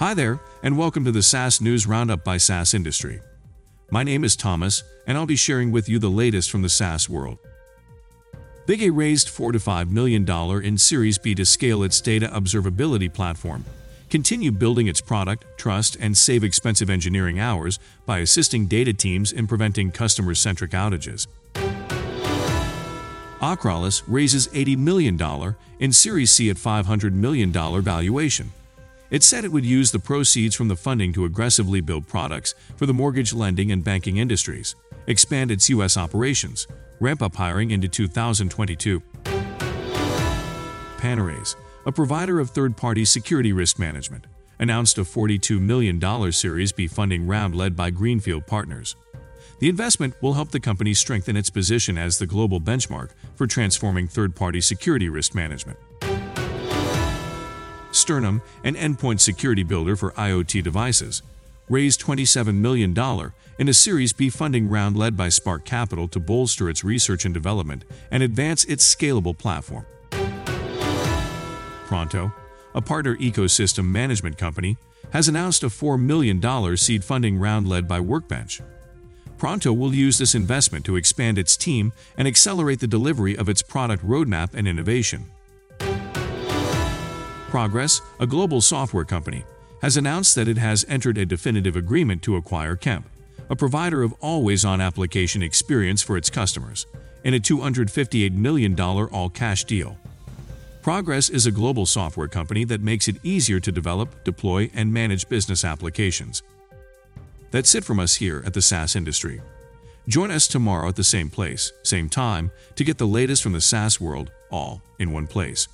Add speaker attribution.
Speaker 1: Hi there, and welcome to the SaaS News Roundup by SaaS Industry. My name is Thomas, and I'll be sharing with you the latest from the SaaS world. Bigeye raised 4 to $5 million in Series B to scale its data observability platform, continue building its product, trust, and save expensive engineering hours by assisting data teams in preventing customer centric outages. Ocrolus raises $80 million in Series C at $500 million valuation. It said it would use the proceeds from the funding to aggressively build products for the mortgage lending and banking industries, expand its U.S. operations, ramp up hiring into 2022. Panorays, a provider of third party security risk management, announced a $42 million Series B funding round led by Greenfield Partners. The investment will help the company strengthen its position as the global benchmark for transforming third party security risk management. Sternum, an endpoint security builder for IoT devices, raised $27 million in a Series B funding round led by Spark Capital to bolster its research and development and advance its scalable platform. Pronto, a partner ecosystem management company, has announced a $4 million seed funding round led by Workbench. Pronto will use this investment to expand its team and accelerate the delivery of its product roadmap and innovation. Progress, a global software company, has announced that it has entered a definitive agreement to acquire Kemp, a provider of always on application experience for its customers, in a $258 million all cash deal. Progress is a global software company that makes it easier to develop, deploy, and manage business applications. That's it from us here at the SaaS industry. Join us tomorrow at the same place, same time, to get the latest from the SaaS world, all in one place.